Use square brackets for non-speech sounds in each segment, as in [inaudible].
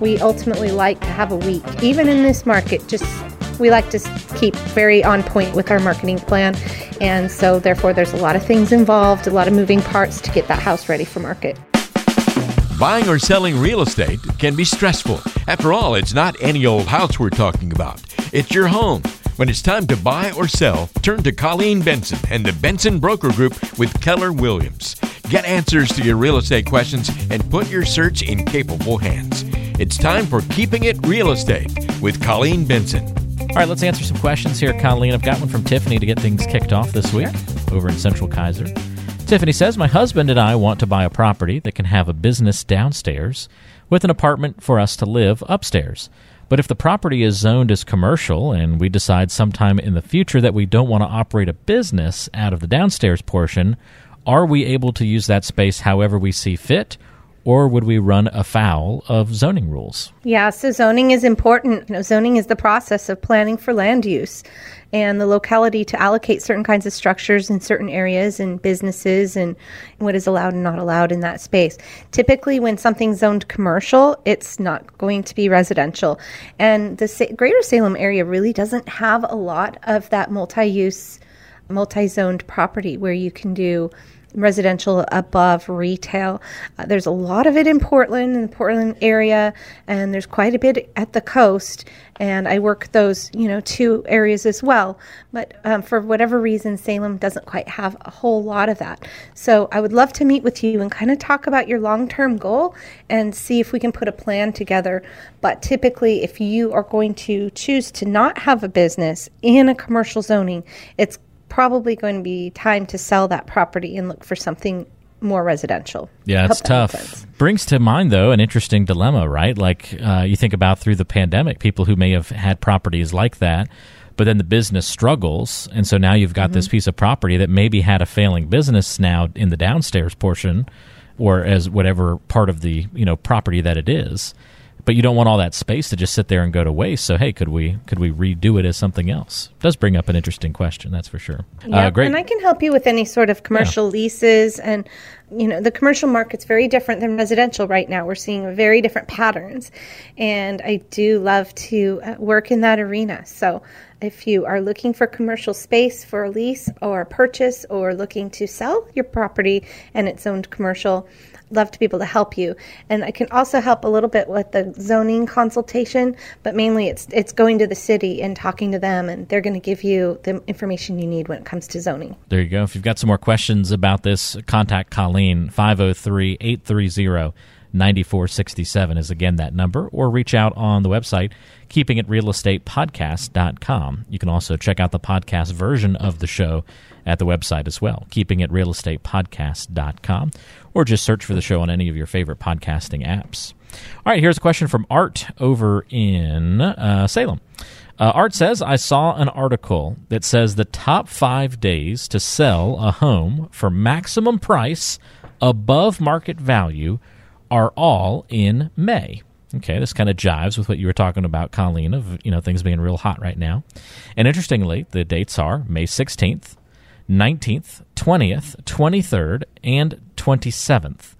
we ultimately like to have a week. Even in this market, just we like to keep very on point with our marketing plan. And so, therefore, there's a lot of things involved, a lot of moving parts to get that house ready for market. Buying or selling real estate can be stressful. After all, it's not any old house we're talking about, it's your home. When it's time to buy or sell, turn to Colleen Benson and the Benson Broker Group with Keller Williams. Get answers to your real estate questions and put your search in capable hands. It's time for Keeping It Real Estate with Colleen Benson. All right, let's answer some questions here, Colleen. I've got one from Tiffany to get things kicked off this week over in Central Keizer. Tiffany says, My husband and I want to buy a property that can have a business downstairs with an apartment for us to live upstairs. But if the property is zoned as commercial and we decide sometime in the future that we don't want to operate a business out of the downstairs portion, are we able to use that space however we see fit? Or would we run afoul of zoning rules? Yeah, so zoning is important. You know, zoning is the process of planning for land use and the locality to allocate certain kinds of structures in certain areas and businesses and what is allowed and not allowed in that space. Typically, when something's zoned commercial, it's not going to be residential. And the Sa- greater Salem area really doesn't have a lot of that multi use, multi zoned property where you can do residential above retail. Uh, there's a lot of it in Portland, in the Portland area, and there's quite a bit at the coast. And I work those, you know, two areas as well. But um, for whatever reason, Salem doesn't quite have a whole lot of that. So I would love to meet with you and kind of talk about your long term goal and see if we can put a plan together. But typically, if you are going to choose to not have a business in a commercial zoning, it's probably going to be time to sell that property and look for something more residential. Yeah, it's tough. Brings to mind though an interesting dilemma, right? Like uh, you think about through the pandemic, people who may have had properties like that, but then the business struggles, and so now you've got mm-hmm. this piece of property that maybe had a failing business now in the downstairs portion, or as whatever part of the you know property that it is but you don't want all that space to just sit there and go to waste. So hey, could we could we redo it as something else? It does bring up an interesting question, that's for sure. Yeah, uh, great. And I can help you with any sort of commercial yeah. leases and you know the commercial market's very different than residential right now. We're seeing very different patterns, and I do love to uh, work in that arena. So if you are looking for commercial space for a lease or a purchase or looking to sell your property and it's owned commercial, love to be able to help you. And I can also help a little bit with the zoning consultation, but mainly it's it's going to the city and talking to them and they're going to give you the information you need when it comes to zoning. There you go. If you've got some more questions about this, contact Colleen 503 830 9467 is again that number, or reach out on the website, keepingitrealestatepodcast.com. You can also check out the podcast version of the show at the website as well, keepingitrealestatepodcast.com, or just search for the show on any of your favorite podcasting apps. All right, here's a question from Art over in uh, Salem. Uh, Art says, I saw an article that says the top five days to sell a home for maximum price above market value are all in May. Okay, this kind of jives with what you were talking about, Colleen, of you know things being real hot right now. And interestingly, the dates are May 16th, 19th, 20th, 23rd, and 27th.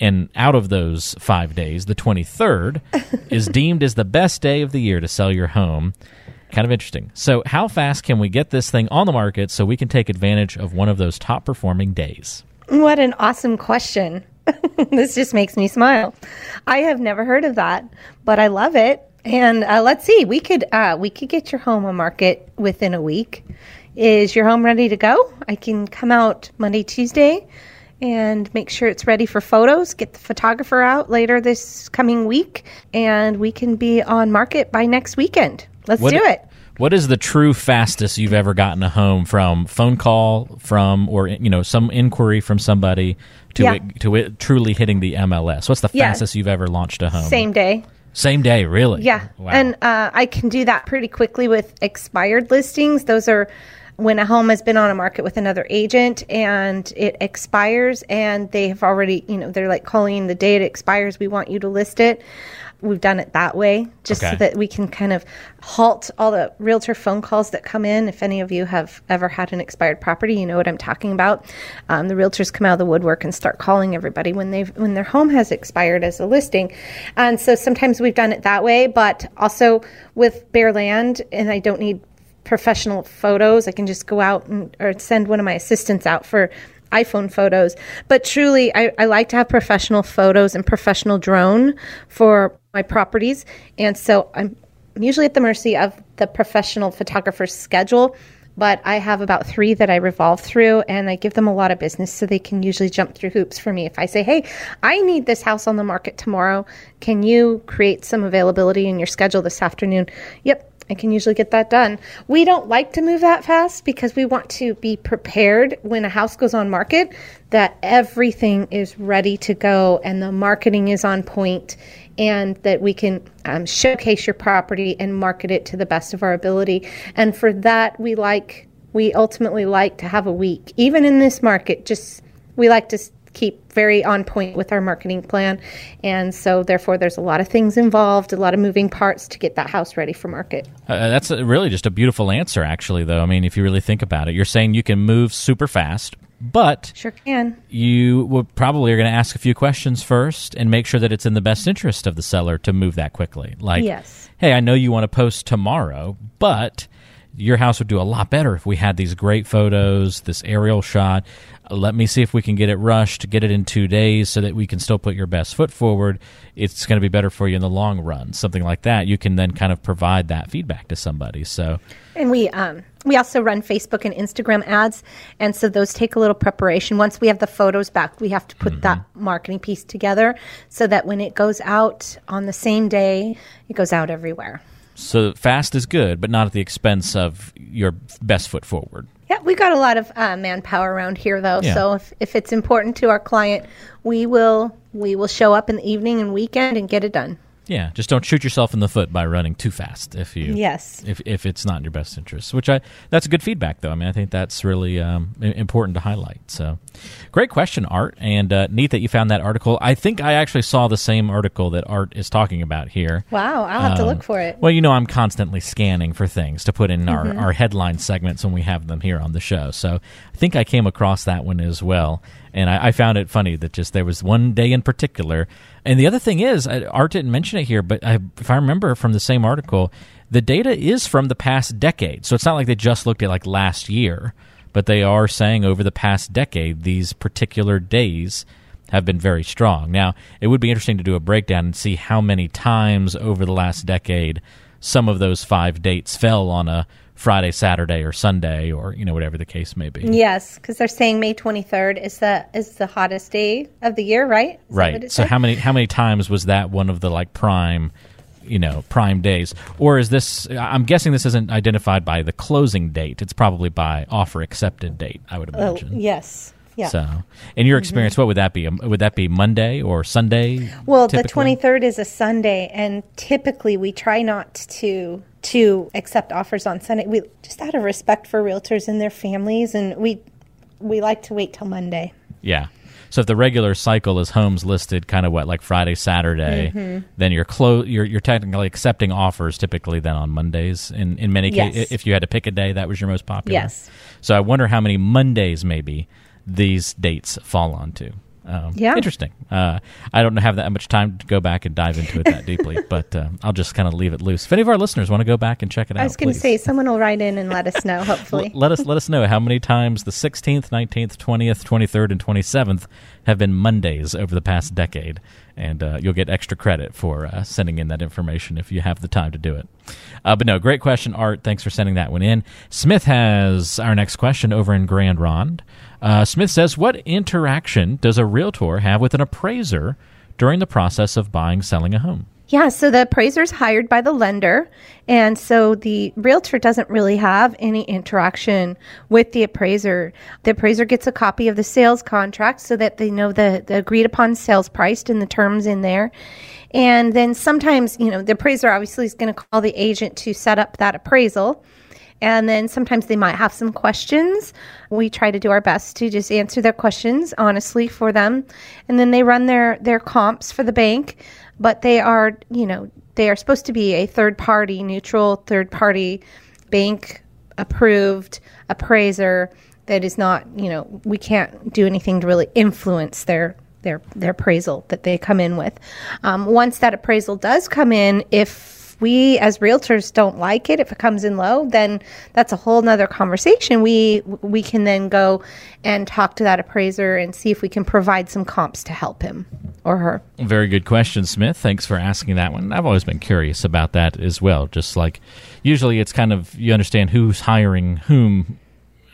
And out of those five days, the 23rd [laughs] is deemed as the best day of the year to sell your home. Kind of interesting. So, how fast can we get this thing on the market so we can take advantage of one of those top performing days? What an awesome question. [laughs] this just makes me smile. I have never heard of that, but I love it. And uh, let's see, we could uh, we could get your home on market within a week. Is your home ready to go? I can come out Monday, Tuesday, and make sure it's ready for photos. Get the photographer out later this coming week, and we can be on market by next weekend. Let's what, do it. What is the true fastest you've ever gotten a home from phone call from or you know some inquiry from somebody to yeah. it, to it truly hitting the MLS? What's the yeah. fastest you've ever launched a home? Same day. Same day, really? Yeah. Wow. And uh, I can do that pretty quickly with expired listings. Those are when a home has been on a market with another agent and it expires and they have already, you know, they're like calling the day it expires, we want you to list it. We've done it that way just Okay. so that we can kind of halt all the realtor phone calls that come in. If any of you have ever had an expired property, you know what I'm talking about. Um, the realtors come out of the woodwork and start calling everybody when they've when their home has expired as a listing, and so sometimes we've done it that way. But also with bare land, and I don't need professional photos. I can just go out and or send one of my assistants out for iPhone photos. But truly, I, I like to have professional photos and professional drone for my properties. And so I'm usually at the mercy of the professional photographer's schedule. But I have about three that I revolve through, and I give them a lot of business so they can usually jump through hoops for me. If I say, hey, I need this house on the market tomorrow, can you create some availability in your schedule this afternoon? Yep, I can usually get that done. We don't like to move that fast because we want to be prepared when a house goes on market that everything is ready to go and the marketing is on point and that we can um, showcase your property and market it to the best of our ability. And for that, we like, we ultimately like to have a week, even in this market, just we like to keep very on point with our marketing plan. And so, therefore, there's a lot of things involved, a lot of moving parts to get that house ready for market. Uh, that's a, really just a beautiful answer, actually, though. I mean, if you really think about it, you're saying you can move super fast, but Sure can. you would probably are going to ask a few questions first and make sure that it's in the best interest of the seller to move that quickly. Like, Yes. hey, I know you want to post tomorrow, but your house would do a lot better if we had these great photos, this aerial shot. Let me see if we can get it rushed, get it in two days so that we can still put your best foot forward. It's going to be better for you in the long run. Something like that. You can then kind of provide that feedback to somebody. So, And we um, we also run Facebook and Instagram ads, and so those take a little preparation. Once we have the photos back, we have to put that marketing piece together so that when it goes out on the same day, it goes out everywhere. So fast is good, but not at the expense of your best foot forward. Yeah, we've got a lot of uh, manpower around here, though. Yeah. So if, if it's important to our client, we will we will show up in the evening and weekend and get it done. Yeah, just don't shoot yourself in the foot by running too fast if you Yes. if if it's not in your best interest. Which I that's good feedback though. I mean, I think that's really um, important to highlight. So, great question, Art, and uh, neat that you found that article. I think I actually saw the same article that Art is talking about here. Wow, I'll have to Um, look for it. Well, you know, I'm constantly scanning for things to put in our, Mm-hmm. our headline segments when we have them here on the show. So I think I came across that one as well. And I, I found it funny that just there was one day in particular. And the other thing is, Art didn't mention it here, but I, if I remember from the same article, the data is from the past decade. So it's not like they just looked at like last year, but they are saying over the past decade, these particular days have been very strong. Now, it would be interesting to do a breakdown and see how many times over the last decade some of those five dates fell on a Friday, Saturday, or Sunday, or you know whatever the case may be. Yes, because they're saying May 23rd is the is the hottest day of the year, right? Is right. So said? how many how many times was that one of the like prime, you know, prime days, or is this? I'm guessing this isn't identified by the closing date. It's probably by offer accepted date. I would imagine. Oh, imagine. yes. Yeah. So, in your experience, what would that be? Um, Would that be Monday or Sunday? Well, typically? the 23rd is a Sunday, and typically we try not to to accept offers on Sunday. We just out of respect for realtors and their families, and we we like to wait till Monday. Yeah. So if the regular cycle is homes listed kind of what like Friday, Saturday, Mm-hmm. then you're you're you're technically accepting offers typically then on Mondays. In in many Yes. cases, if you had to pick a day, that was your most popular. Yes. So I wonder how many Mondays maybe these dates fall onto. Um, Yeah. Interesting. Uh, I don't have that much time to go back and dive into it that [laughs] deeply, but uh, I'll just kind of leave it loose. If any of our listeners want to go back and check it out, I was going to say someone will write in and let us know. [laughs] Hopefully, let us let us know how many times the 16th, 19th, 20th, 23rd, and 27th have been Mondays over the past decade, and uh, you'll get extra credit for uh, sending in that information if you have the time to do it. Uh, but no, great question, Art. Thanks for sending that one in. Smith has our next question over in Grand Ronde. Uh, Smith says, "What interaction does a realtor have with an appraiser during the process of buying, selling a home?" Yeah, so the appraiser is hired by the lender, and so the realtor doesn't really have any interaction with the appraiser. The appraiser gets a copy of the sales contract so that they know the, the agreed upon sales price and the terms in there. And then sometimes, you know, the appraiser obviously is going to call the agent to set up that appraisal. And then sometimes they might have some questions. We try to do our best to just answer their questions honestly for them. And then they run their, their comps for the bank, but they are, you know, they are supposed to be a third party, neutral third party bank approved appraiser that is not, you know, we can't do anything to really influence their their their appraisal that they come in with. Um, once that appraisal does come in, if we as realtors don't like it, if it comes in low, then that's a whole nother conversation. We we can then go and talk to that appraiser and see if we can provide some comps to help him or her. Very good question, Smith. Thanks for asking that one. I've always been curious about that as well. Just like usually it's kind of you understand who's hiring whom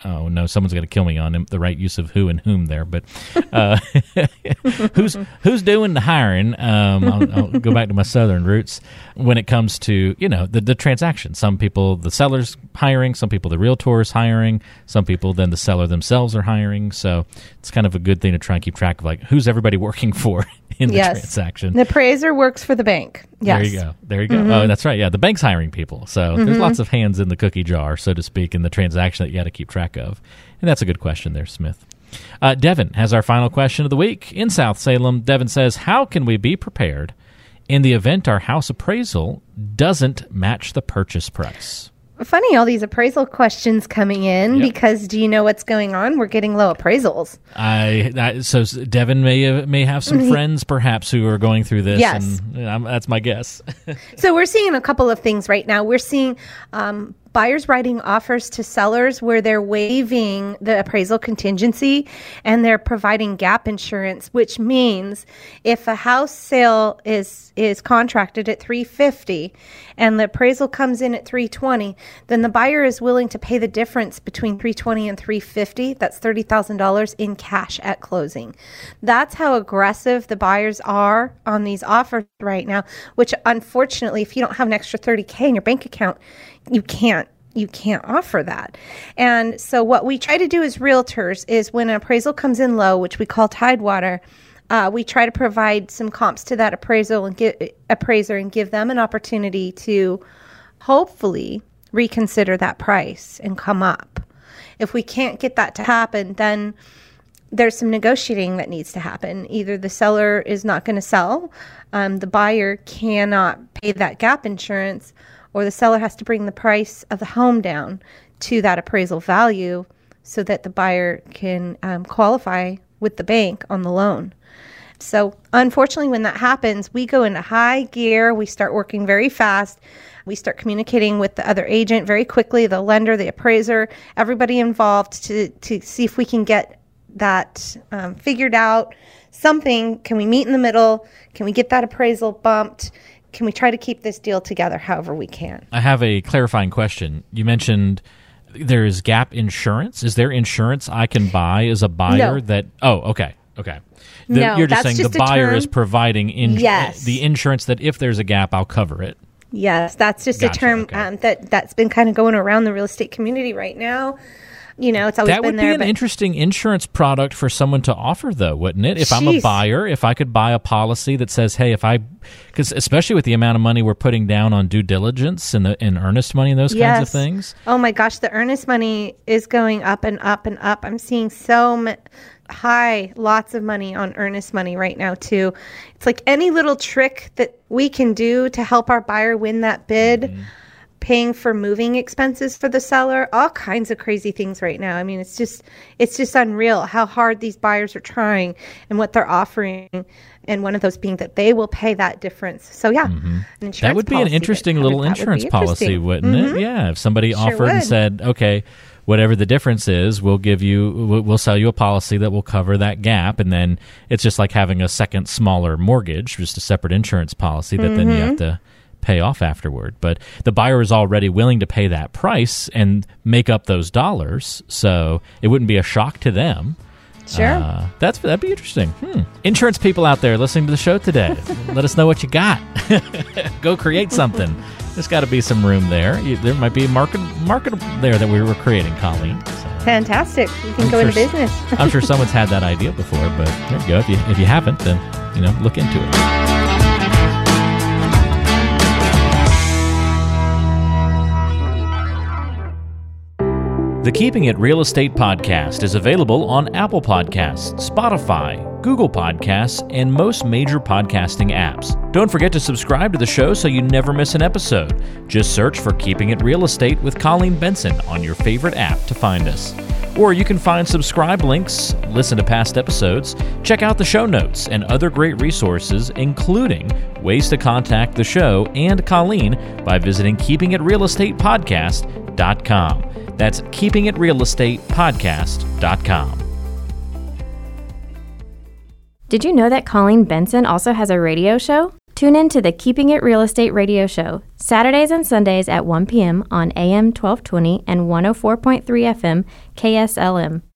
oh no, someone's going to kill me on the right use of who and whom there. But uh, [laughs] who's who's doing the hiring? Um, I'll, I'll, go back to my southern roots when it comes to you know the the transaction. Some people the sellers hiring, some people the realtors hiring, some people then the seller themselves are hiring. So it's kind of a good thing to try and keep track of like who's everybody working for [laughs] in the yes. transaction. The appraiser works for the bank. Yes. There you go. There you go. Mm-hmm. Oh, that's right. Yeah, the bank's hiring people. So mm-hmm. there's lots of hands in the cookie jar, so to speak, in the transaction that you got to keep track of. And that's a good question there, Smith. Uh, Devin has our final question of the week. In South Salem, Devin says, How can we be prepared in the event our house appraisal doesn't match the purchase price? funny all these appraisal questions coming in yep. because do you know what's going on? We're getting low appraisals. I, I so Devin may may have some [laughs] friends perhaps who are going through this. Yes, and that's my guess. [laughs] so we're seeing a couple of things right now. We're seeing um, buyers writing offers to sellers where they're waiving the appraisal contingency and they're providing gap insurance which means if a house sale is is contracted at 350 and the appraisal comes in at 320 then the buyer is willing to pay the difference between 320 and 350 that's $30,000 in cash at closing that's how aggressive the buyers are on these offers right now which unfortunately if you don't have an extra 30k in your bank account you can't you can't offer that. And so what we try to do as realtors is when an appraisal comes in low, which we call tidewater, uh, we try to provide some comps to that appraisal and appraiser and give them an opportunity to hopefully reconsider that price and come up. If we can't get that to happen, then there's some negotiating that needs to happen. Either the seller is not going to sell, um, the buyer cannot pay that gap insurance, or the seller has to bring the price of the home down to that appraisal value so that the buyer can um, qualify with the bank on the loan. So, unfortunately, when that happens, we go into high gear. We start working very fast. We start communicating with the other agent very quickly, the lender, the appraiser, everybody involved to, to see if we can get that um, figured out. Something, can we meet in the middle? Can we get that appraisal bumped? can we try to keep this deal together however we can? I have a clarifying question. You mentioned there is gap insurance. Is there insurance I can buy as a buyer no. that Oh, okay. Okay. The, no, you're just saying just the buyer term. is providing in, yes. the insurance that if there's a gap, I'll cover it. Yes, that's just gotcha, a term okay. um, that that's been kind of going around the real estate community right now you know, it's always that would there. be an interesting insurance product for someone to offer, though, wouldn't it? If I'm a buyer, if I could buy a policy that says, "Hey, if I," because especially with the amount of money we're putting down on due diligence and the and earnest money and those kinds of things, Oh my gosh, the earnest money is going up and up and up. I'm seeing so m- high, lots of money on earnest money right now too. It's like any little trick that we can do to help our buyer win that bid. Mm-hmm. Paying for moving expenses for the seller, all kinds of crazy things right now. I mean, it's just it's just unreal how hard these buyers are trying and what they're offering, and one of those being that they will pay that difference. So yeah, Mm-hmm. that would be an interesting that little that would insurance policy, wouldn't Mhm. it? Yeah, if somebody Sure offered and said, "Okay." Whatever the difference is, we'll give you, we'll sell you a policy that will cover that gap, and then it's just like having a second smaller mortgage, just a separate insurance policy that then you Mm-hmm. have to pay off afterward. But the buyer is already willing to pay that price and make up those dollars, so it wouldn't be a shock to them. Sure. Uh, that's that'd be interesting. Hmm. Insurance people out there listening to the show today, [laughs] let us know what you got. [laughs] Go create something. There's got to be some room there. You, there might be a market market there that we were creating, Colleen. So Fantastic. You can I'm go into business. I'm sure [laughs] someone's had that idea before, but there you go. If you if you haven't, then you know look into it. The Keeping It Real Estate podcast is available on Apple Podcasts, Spotify, Google Podcasts, and most major podcasting apps. Don't forget to subscribe to the show so you never miss an episode. Just search for Keeping It Real Estate with Colleen Benson on your favorite app to find us. Or you can find subscribe links, listen to past episodes, check out the show notes, and other great resources, including ways to contact the show and Colleen by visiting keepingitrealestatepodcast.com. That's keepingitrealestatepodcast.com. Did you know that Colleen Benson also has a radio show? Tune in to the Keeping It Real Estate radio show, Saturdays and Sundays at 1 p.m. on AM 1220 and 104.3 FM KSLM.